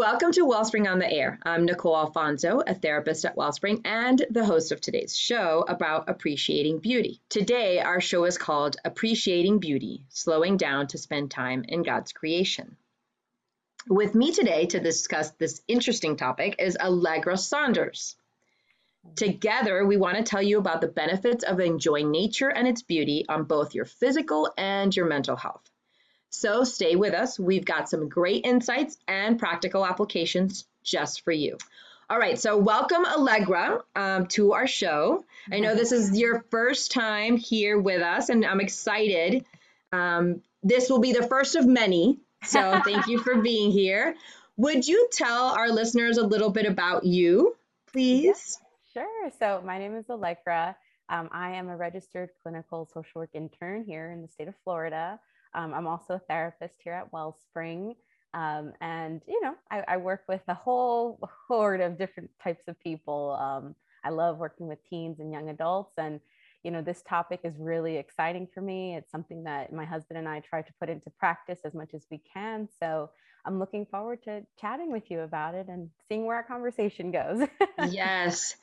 Welcome to Wellspring on the Air. I'm Nicole Alfonso, a therapist at Wellspring and the host of today's show about appreciating beauty. Today, our show is called Appreciating Beauty Slowing Down to Spend Time in God's Creation. With me today to discuss this interesting topic is Allegra Saunders. Together, we want to tell you about the benefits of enjoying nature and its beauty on both your physical and your mental health. So stay with us. We've got some great insights and practical applications just for you. All right, so welcome Allegra um, to our show. I know this is your first time here with us, and I'm excited. Um, this will be the first of many, so thank you for being here. Would you tell our listeners a little bit about you, please? sure. So, my name is Allegra. Um, I am a registered clinical social work intern here in the state of Florida. Um, I'm also a therapist here at Wellspring. Um, and, you know, I, I, work with a whole horde of different types of people. Um, I love working with teens and young adults. And, you know, this topic is really exciting for me. It's something that my husband and I try to put into practice as much as we can. So I'm looking forward to chatting with you about it and seeing where our conversation goes. yes.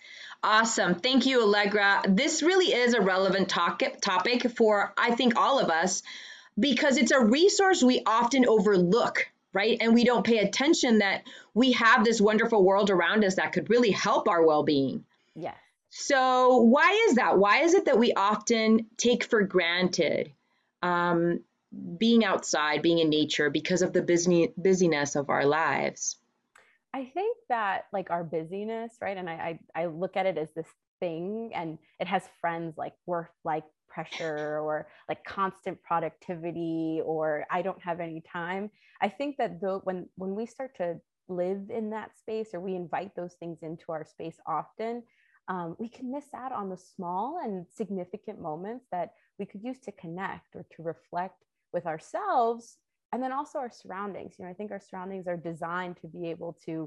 Awesome. Thank you, Allegra. This really is a relevant topic topic for, I think, all of us because it's a resource we often overlook, right? And we don't pay attention that we have this wonderful world around us that could really help our well being. Yeah. So, why is that? Why is it that we often take for granted um, being outside, being in nature because of the busy, busyness of our lives? I think that like our busyness, right? And I, I, I look at it as this thing and it has friends like work like pressure or like constant productivity or I don't have any time. I think that though when when we start to live in that space or we invite those things into our space often, um, we can miss out on the small and significant moments that we could use to connect or to reflect with ourselves and then also our surroundings. You know, I think our surroundings are designed to be able to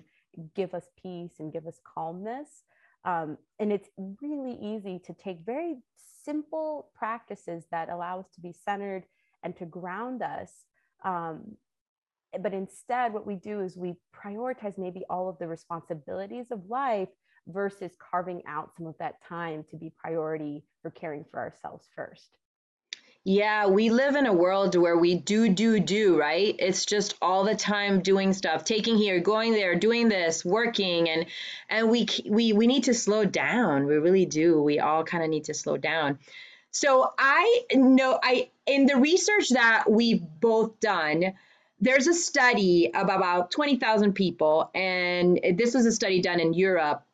give us peace and give us calmness. Um, and it's really easy to take very simple practices that allow us to be centered and to ground us. Um, but instead, what we do is we prioritize maybe all of the responsibilities of life versus carving out some of that time to be priority for caring for ourselves first. Yeah, we live in a world where we do, do, do, right? It's just all the time doing stuff, taking here, going there, doing this, working, and and we we we need to slow down. We really do. We all kind of need to slow down. So I know I in the research that we've both done, there's a study of about 20,000 people, and this was a study done in Europe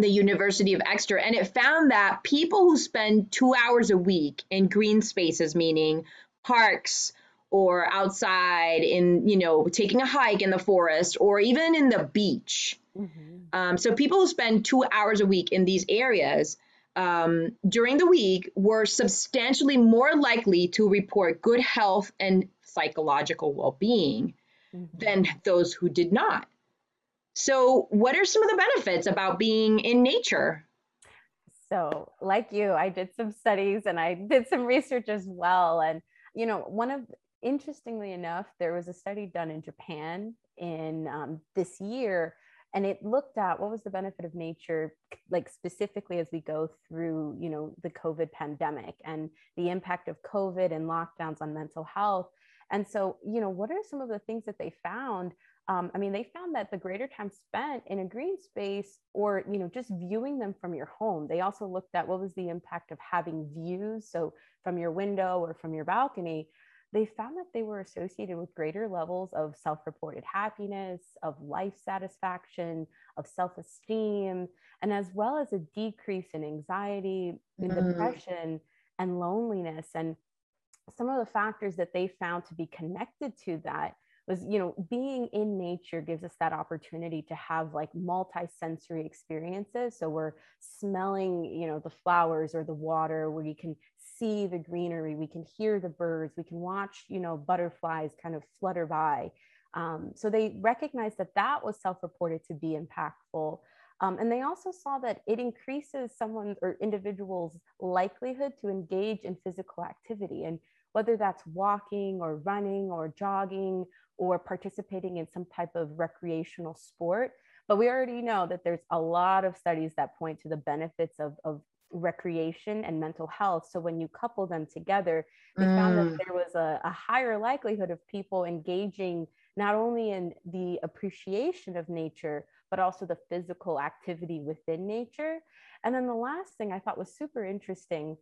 the University of Exeter, and it found that people who spend two hours a week in green spaces, meaning parks or outside in, you know, taking a hike in the forest or even in the beach. Mm-hmm. Um, so people who spend two hours a week in these areas um, during the week were substantially more likely to report good health and psychological well-being mm-hmm. than those who did not. So, what are some of the benefits about being in nature? So, like you, I did some studies and I did some research as well. And, you know, one of, interestingly enough, there was a study done in Japan in um, this year and it looked at what was the benefit of nature like specifically as we go through you know the covid pandemic and the impact of covid and lockdowns on mental health and so you know what are some of the things that they found um, I mean, they found that the greater time spent in a green space or, you know, just viewing them from your home, they also looked at what was the impact of having views. So from your window or from your balcony, they found that they were associated with greater levels of self reported happiness, of life satisfaction, of self esteem, and as well as a decrease in anxiety, in mm. depression, and loneliness. And some of the factors that they found to be connected to that was you know being in nature gives us that opportunity to have like multi-sensory experiences. So we're smelling you know the flowers or the water where you can see the greenery we can hear the birds we can watch you know butterflies kind of flutter by. Um, so they recognized that that was self-reported to be impactful. Um, and they also saw that it increases someone's or individual's likelihood to engage in physical activity. And whether that's walking or running or jogging or participating in some type of recreational sport. But we already know that there's a lot of studies that point to the benefits of, of recreation and mental health. So when you couple them together, they mm. found that mm. there was a, a higher likelihood of people engaging not only in the appreciation of nature, but also the physical activity within nature. And then the last thing I thought was super interesting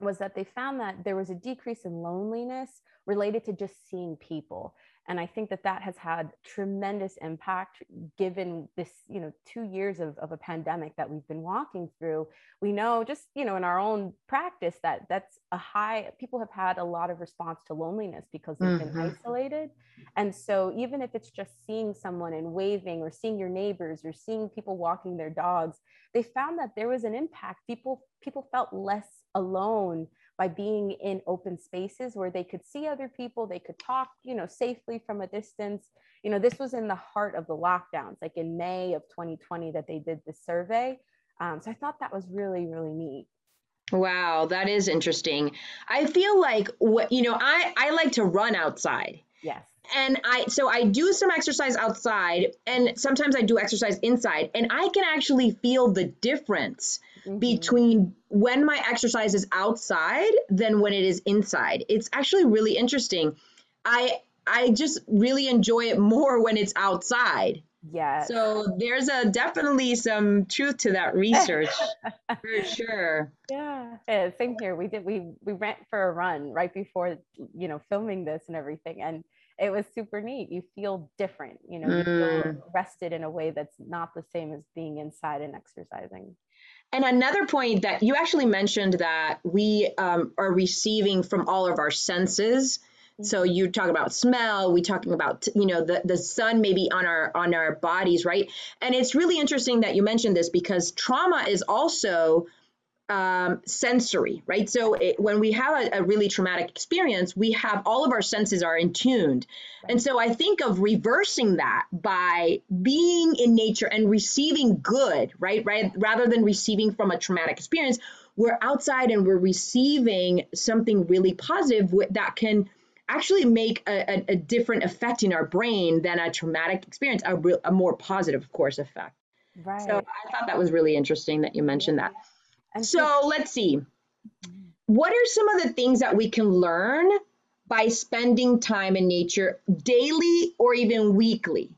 was that they found that there was a decrease in loneliness related to just seeing people and i think that that has had tremendous impact given this you know two years of, of a pandemic that we've been walking through. We know just you know in our own practice that that's a high people have had a lot of response to loneliness because they've mm-hmm. been isolated. And so even if it's just seeing someone and waving or seeing your neighbors or seeing people walking their dogs they found that there was an impact. People people felt less alone by being in open spaces where they could see other people, they could talk, you know, safely from a distance. You know, this was in the heart of the lockdowns, like in May of 2020 that they did the survey. Um, so I thought that was really, really neat. Wow, that is interesting. I feel like what you know, I I like to run outside. Yes. And I so I do some exercise outside and sometimes I do exercise inside and I can actually feel the difference mm-hmm. between when my exercise is outside than when it is inside. It's actually really interesting. I I just really enjoy it more when it's outside. Yeah. So there's a definitely some truth to that research for sure. Yeah. yeah. Same here. We did we we went for a run right before you know filming this and everything. And it was super neat. You feel different, you know, mm. you feel mm. rested in a way that's not the same as being inside and exercising. And another point that you actually mentioned that we um, are receiving from all of our senses. So mm-hmm. you talk about smell, we talking about you know the the sun maybe on our on our bodies, right? And it's really interesting that you mentioned this because trauma is also um, sensory, right? So it, when we have a, a, really traumatic experience, we have all of our senses are in tuned. And so I think of reversing that by being in nature and receiving good, right? Right. Rather than receiving from a traumatic experience, we're outside and we're receiving something really positive that can actually make a, a, a different effect in our brain than a traumatic experience, a, real, a more positive, of course, effect. Right. So I thought that was really interesting that you mentioned that. And so let's see. What are some of the things that we can learn by spending time in nature daily or even weekly?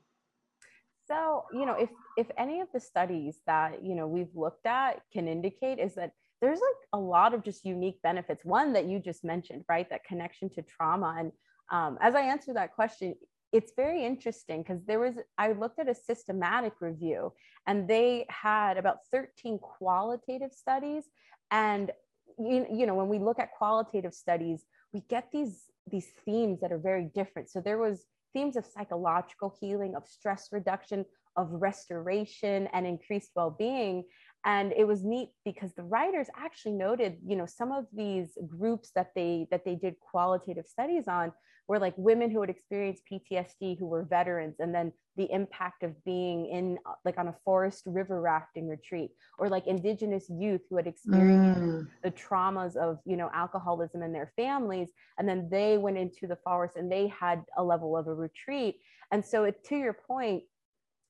So, you know, if if any of the studies that, you know, we've looked at can indicate is that there's like a lot of just unique benefits. One that you just mentioned, right? That connection to trauma. And um, as I answer that question, it's very interesting because there was i looked at a systematic review and they had about 13 qualitative studies. And you, you know when we look at qualitative studies we get these these themes that are very different. So there was themes of psychological healing of stress reduction of restoration and increased well-being and it was neat because the writers actually noted you know some of these groups that they that they did qualitative studies on were like women who had experienced PTSD who were veterans, and then the impact of being in like on a forest river rafting retreat, or like indigenous youth who had experienced mm. the traumas of you know alcoholism in their families, and then they went into the forest and they had a level of a retreat. And so, it, to your point,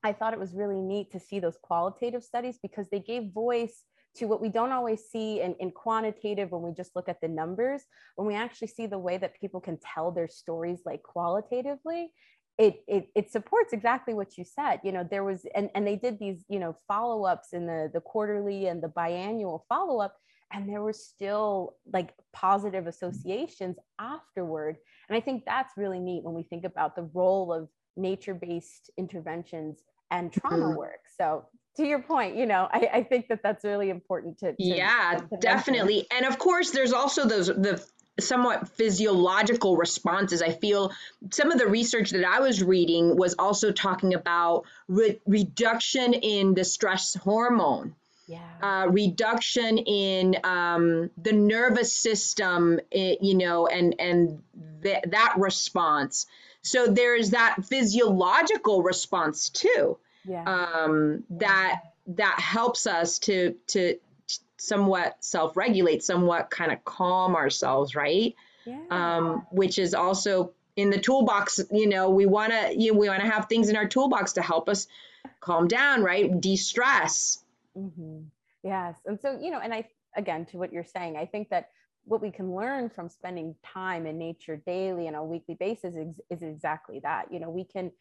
I thought it was really neat to see those qualitative studies because they gave voice to what we don't always see in, in quantitative when we just look at the numbers. When we actually see the way that people can tell their stories like qualitatively it, it it supports exactly what you said. You know there was and, and they did these you know follow-ups in the the quarterly and the biannual follow-up and there were still like positive associations afterward. And i think that's really neat when we think about the role of nature-based interventions and trauma mm-hmm. work so to your point, you know, I, I think that that's really important to. to yeah, to definitely. And of course, there's also those the somewhat physiological responses. I feel some of the research that I was reading was also talking about re- reduction in the stress hormone. Yeah. Uh, reduction in um, the nervous system, it, you know, and and th- that response. So there's that physiological response too yeah. um, that that helps us to to somewhat self-regulate, somewhat kind of calm ourselves, right? Yeah. Um, which is also in the toolbox, you know, we want to you know, we want to have things in our toolbox to help us calm down, right? De-stress. Mm-hmm. Yes. And so, you know, and I, again, to what you're saying, I think that what we can learn from spending time in nature daily and on a weekly basis is, is exactly that. You know, we can,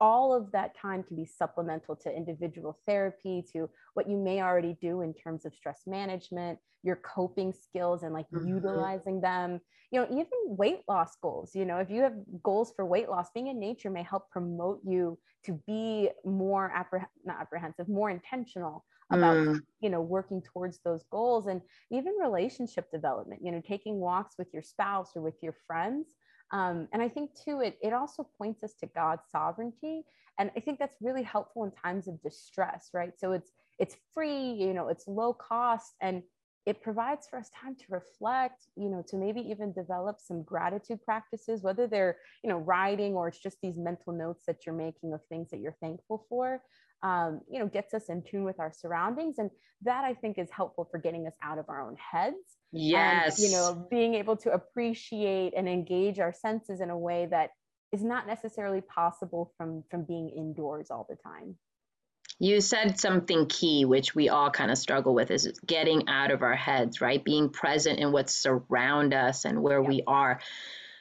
all of that time can be supplemental to individual therapy, to what you may already do in terms of stress management, your coping skills, and like mm-hmm. utilizing them. You know, even weight loss goals. You know, if you have goals for weight loss, being in nature may help promote you to be more appreh- not apprehensive, more intentional about mm. you know working towards those goals and even relationship development you know taking walks with your spouse or with your friends. Um, and i think too it, it also points us to god's sovereignty. And i think that's really helpful in times of distress right? So it's it's free you know it's low cost. And it provides for us time to reflect you know to maybe even develop some gratitude practices whether they're you know writing or it's just these mental notes that you're making of things that you're thankful for um, you know gets us in tune with our surroundings. And that i think is helpful for getting us out of our own heads yes. and, you know being able to appreciate and engage our senses in a way that is not necessarily possible from from being indoors all the time you said something key, which we all kind of struggle with, is getting out of our heads, right? Being present in what's around us and where yep. we are.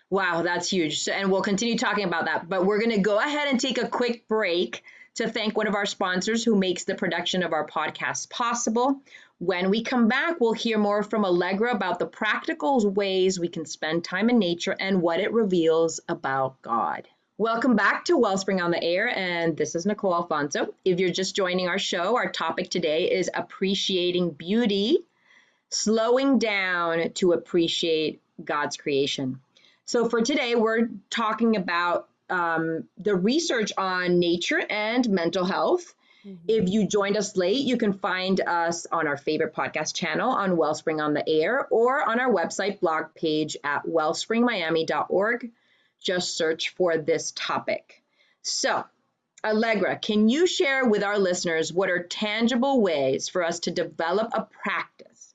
Wow, that's huge. So, and we'll continue talking about that. But we're going to go ahead and take a quick break to thank one of our sponsors who makes the production of our podcast possible. When we come back, we'll hear more from Allegra about the practical ways we can spend time in nature and what it reveals about God. Welcome back to Wellspring on the Air, and this is Nicole Alfonso. If you're just joining our show, our topic today is appreciating beauty, slowing down to appreciate God's creation. So, for today, we're talking about um, the research on nature and mental health. Mm-hmm. If you joined us late, you can find us on our favorite podcast channel on Wellspring on the Air or on our website blog page at wellspringmiami.org just search for this topic. So, Allegra, can you share with our listeners what are tangible ways for us to develop a practice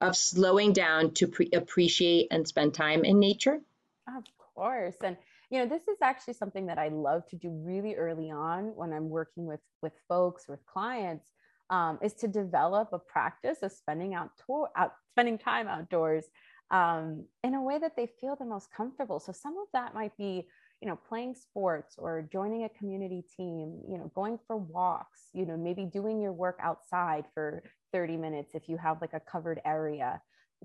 of slowing down to pre- appreciate and spend time in nature? Of course. And you know, this is actually something that I love to do really early on when I'm working with with folks, with clients, um, is to develop a practice of spending out, out spending time outdoors um, in a way that they feel the most comfortable. So some of that might be, you know, playing sports or joining a community team, you know, going for walks, you know, maybe doing your work outside for 30 minutes if you have like a covered area,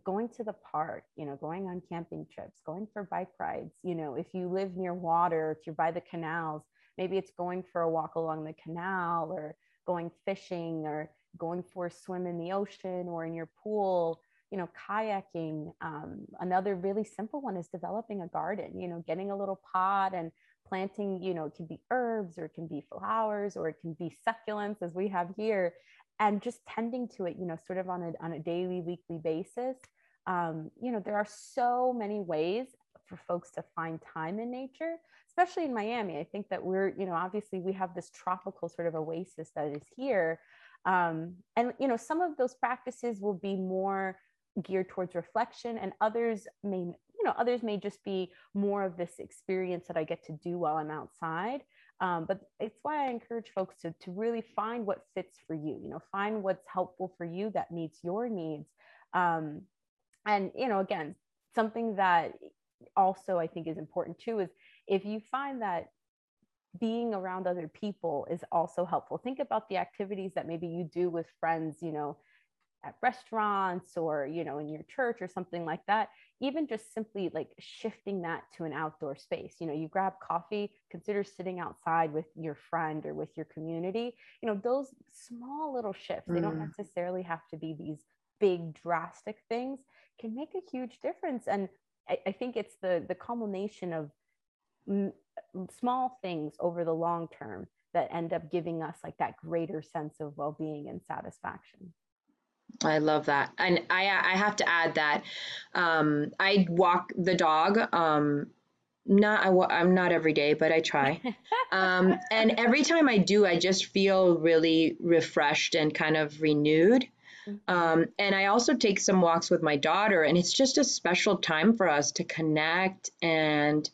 going to the park, you know, going on camping trips, going for bike rides, you know, if you live near water, if you're by the canals, maybe it's going for a walk along the canal or going fishing or going for a swim in the ocean or in your pool you know, kayaking. Um, another really simple one is developing a garden, you know, getting a little pot and planting, you know, it can be herbs or it can be flowers or it can be succulents as we have here and just tending to it, you know, sort of on a, on a daily, weekly basis. Um, you know, there are so many ways for folks to find time in nature, especially in Miami. I think that we're, you know, obviously we have this tropical sort of oasis that is here. Um, and, you know, some of those practices will be more geared towards reflection and others may you know others may just be more of this experience that i get to do while i'm outside. Um, but it's why i encourage folks to, to really find what fits for you you know find what's helpful for you that meets your needs. Um, and you know again something that also i think is important too is if you find that being around other people is also helpful. Think about the activities that maybe you do with friends you know at restaurants or you know in your church or something like that even just simply like shifting that to an outdoor space you know you grab coffee consider sitting outside with your friend or with your community you know those small little shifts mm. they don't mm. necessarily have to be these big drastic things can make a huge difference and i, I think it's the the culmination of m- small things over the long term that end up giving us like that greater sense of well-being and satisfaction I love that. And I, I have to add that um, I walk the dog. Um, not I, am not every day, but I try. Um, and every time I do, I just feel really refreshed and kind of renewed. Mm-hmm. Um, and I also take some walks with my daughter, and it's just a special time for us to connect and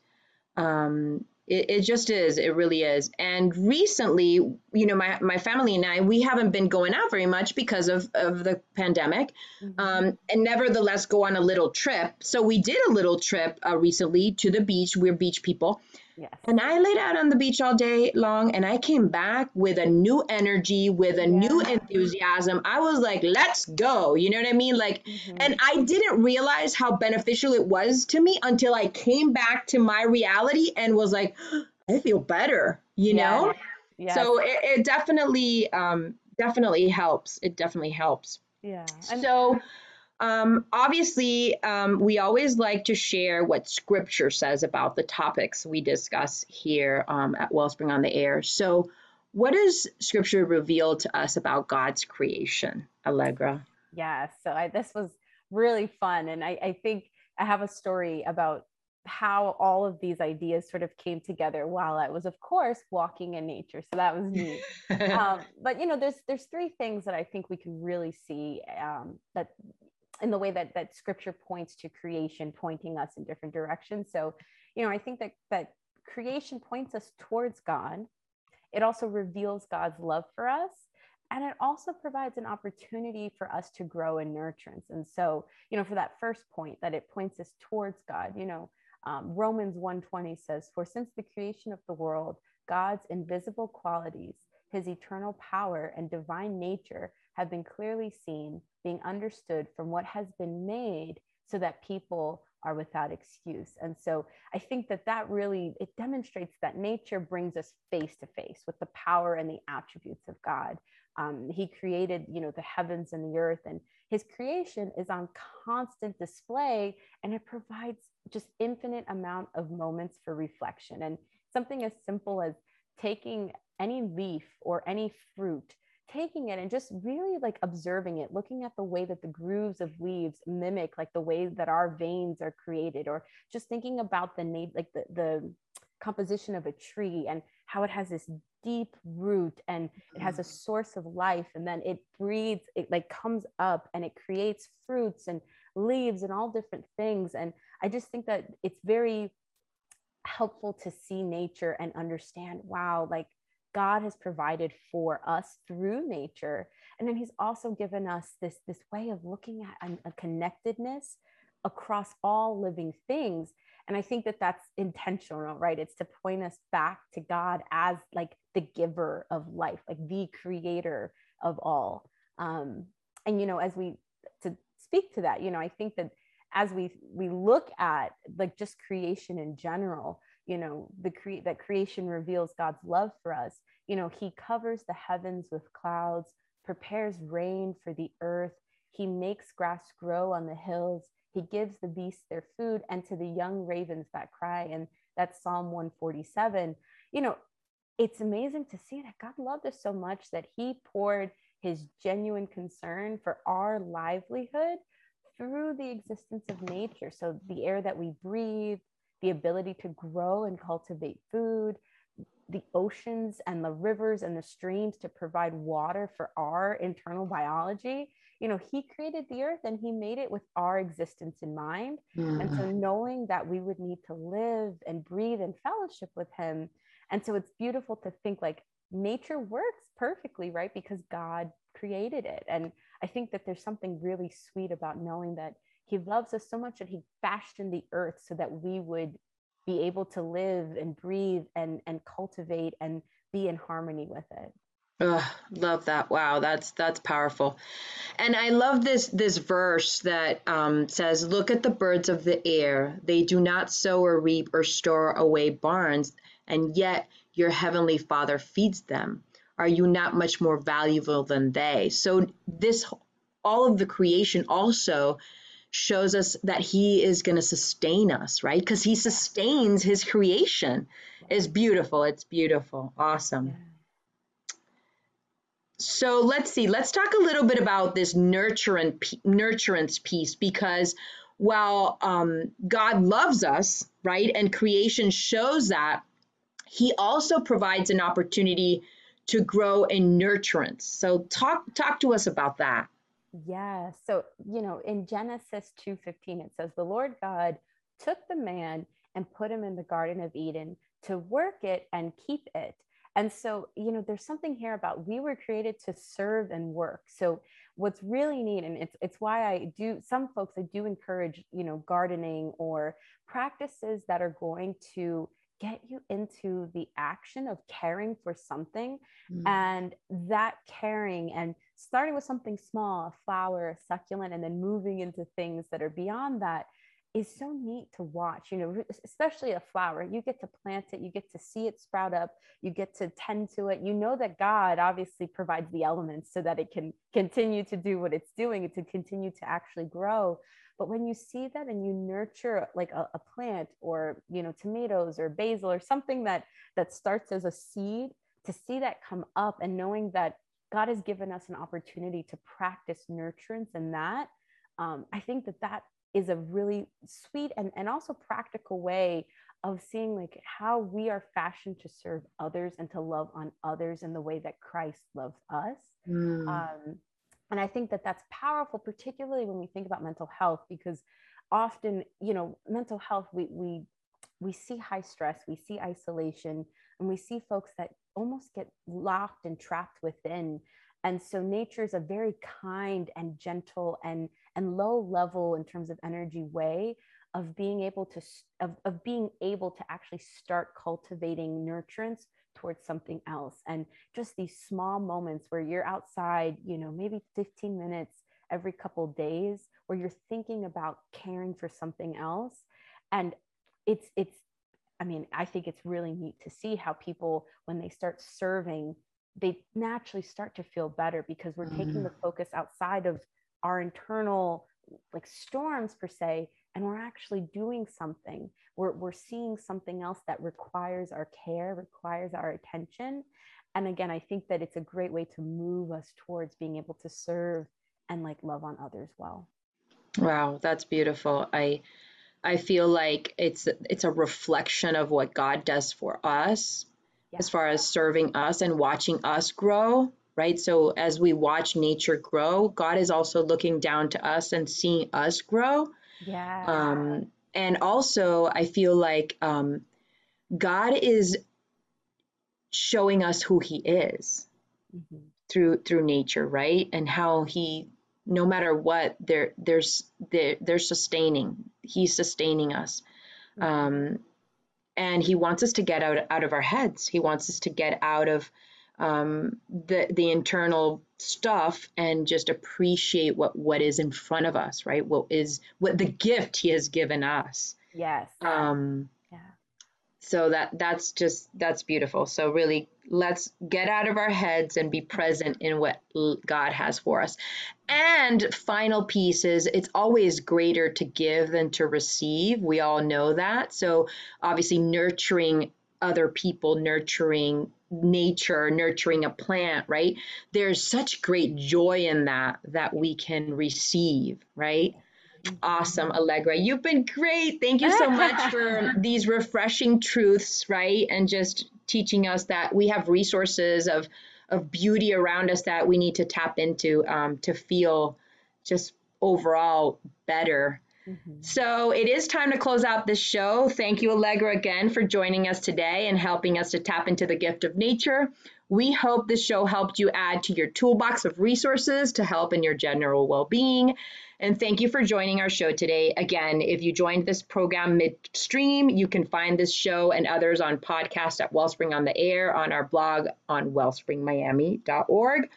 Um, it, it just is. It really is. And recently, you know, my, my family and I, we haven't been going out very much because of, of the pandemic, Mhm. um, and nevertheless go on a little trip. So we did a little trip uh, recently to the beach. We're beach people. Yes. And I laid out on the beach all day long and I came back with a new energy, with a new enthusiasm. I was like, let's go. You know what I mean? Like, Mhm. and I didn't realize how beneficial it was to me until I came back to my reality and was like, I feel better, you know? Yes. So it, it definitely, um, definitely helps. It definitely helps. yeah. And So, um, obviously, um, we always like to share what scripture says about the topics we discuss here um, at Wellspring on the Air. So, what does scripture reveal to us about God's creation, Allegra? yeah so I, this was really fun and I, I think i have a story about how all of these ideas sort of came together while i was of course walking in nature so that was neat um, but you know there's there's three things that i think we can really see um, that in the way that that scripture points to creation pointing us in different directions. So you know i think that that creation points us towards god. It also reveals god's love for us and it also provides an opportunity for us to grow in nurturance. And so you know for that first point that it points us towards god you know um, romans 1.20 says for since the creation of the world god's invisible qualities his eternal power and divine nature have been clearly seen being understood from what has been made so that people are without excuse. And so i think that that really it demonstrates that nature brings us face to face with the power and the attributes of god. Um, he created you know the heavens and the earth and his creation is on constant display and it provides just infinite amount of moments for reflection. And something as simple as taking any leaf or any fruit taking it and just really like observing it looking at the way that the grooves of leaves mimic like the way that our veins are created or just thinking about the name, like the, the composition of a tree and how it has this deep root and it has a mm-hmm. source of life and then it breathes it like comes up and it creates fruits and leaves and all different things. And i just think that it's very helpful to see nature and understand wow like god has provided for us through nature. And then he's also given us this this way of looking at a, a connectedness across all living things. And i think that that's intentional right? It's to point us back to god as like the giver of life like the creator of all. Um and you know as we to speak to that you know i think that as we we look at like just creation in general you know the cre- that creation reveals god's love for us. You know he covers the heavens with clouds prepares rain for the earth. He makes grass grow on the hills. He gives the beasts their food and to the young ravens that cry and that's psalm 147 you know it's amazing to see that god loved us so much that he poured his genuine concern for our livelihood through the existence of nature. So, the air that we breathe, the ability to grow and cultivate food, the oceans and the rivers and the streams to provide water for our internal biology. You know, he created the earth and he made it with our existence in mind. And so, mm. knowing that we would need to live and breathe in fellowship with him. And so, it's beautiful to think like nature works perfectly, right? Because God created it. And I think that there's something really sweet about knowing that He loves us so much that He fashioned the earth so that we would be able to live and breathe and, and cultivate and be in harmony with it. Ugh, love that. Wow, that's that's powerful. And I love this this verse that um, says, "Look at the birds of the air; they do not sow or reap or store away barns, and yet your heavenly Father feeds them. Are you not much more valuable than they?" So this all of the creation also shows us that He is going to sustain us, right? Because He sustains His creation. It's beautiful. It's beautiful. Awesome. So let's see. Let's talk a little bit about this nurturance nurturance piece because while um, God loves us, right, and creation shows that, He also provides an opportunity to grow in nurturance. So talk talk to us about that. Yeah. So, you know, in Genesis 2:15 it says the Lord God took the man and put him in the Garden of Eden to work it and keep it. And so, you know, there's something here about we were created to serve and work. So, what's really neat, and it's it's why I do some folks I do encourage, you know, gardening or practices that are going to get you into the action of caring for something mm. and that caring and starting with something small, a flower, a succulent, and then moving into things that are beyond that is so neat to watch you know especially a flower. You get to plant it you get to see it sprout up you get to tend to it. You know that god obviously provides the elements so that it can continue to do what it's doing to continue to actually grow. But when you see that and you nurture like a, a plant or you know tomatoes or basil or something that that starts as a seed to see that come up and knowing that god has given us an opportunity to practice nurturance and that um, i think that that is a really sweet and, and also practical way of seeing like how we are fashioned to serve others and to love on others in the way that Christ loves us. Mm. Um, and I think that that's powerful, particularly when we think about mental health, because often, you know, mental health, we, we, we see high stress, we see isolation, and we see folks that almost get locked and trapped within. And so nature is a very kind and gentle and and low level in terms of energy way of being able to of, of being able to actually start cultivating nurturance towards something else. And just these small moments where you're outside you know maybe 15 minutes every couple days where you're thinking about caring for something else. And it's it's i mean i think it's really neat to see how people when they start serving they naturally start to feel better because we're taking the mm. focus outside of our internal like storms per se and we're actually doing something. We're, we're seeing something else that requires our care requires our attention. And again i think that it's a great way to move us towards being able to serve and like love on others well. Wow that's beautiful. I i feel like it's it's a reflection of what god does for us yeah. as far as serving us and watching us grow right so as we watch nature grow god is also looking down to us and seeing us grow yeah um, and also i feel like um, god is showing us who he is mm-hmm. through through nature right and how he no matter what there there's they're, they're sustaining he's sustaining us mm-hmm. um, and he wants us to get out out of our heads. He wants us to get out of um, the the internal stuff and just appreciate what what is in front of us, right? What is what the gift he has given us. Yes. Um. So that that's just that's beautiful. So really let's get out of our heads and be present in what God has for us. And final piece is it's always greater to give than to receive. We all know that. So obviously nurturing other people, nurturing nature, nurturing a plant, right? There's such great joy in that that we can receive, right? Awesome, Allegra. You've been great. Thank you so much for these refreshing truths, right? And just teaching us that we have resources of of beauty around us that we need to tap into um, to feel just overall better. Mm-hmm. So it is time to close out this show. Thank you, Allegra, again for joining us today and helping us to tap into the gift of nature. We hope this show helped you add to your toolbox of resources to help in your general well being. And thank you for joining our show today. Again, if you joined this program midstream, you can find this show and others on podcast at Wellspring on the Air on our blog on wellspringmiami.org.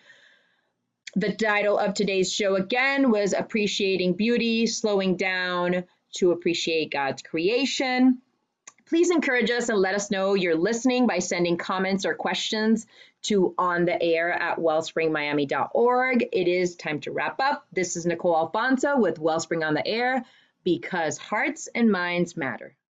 The title of today's show again was Appreciating Beauty, Slowing Down to Appreciate God's Creation. Please encourage us and let us know you're listening by sending comments or questions to on the air at wellspringmiami.org. It is time to wrap up. This is Nicole Alfonso with Wellspring on the Air because hearts and minds matter.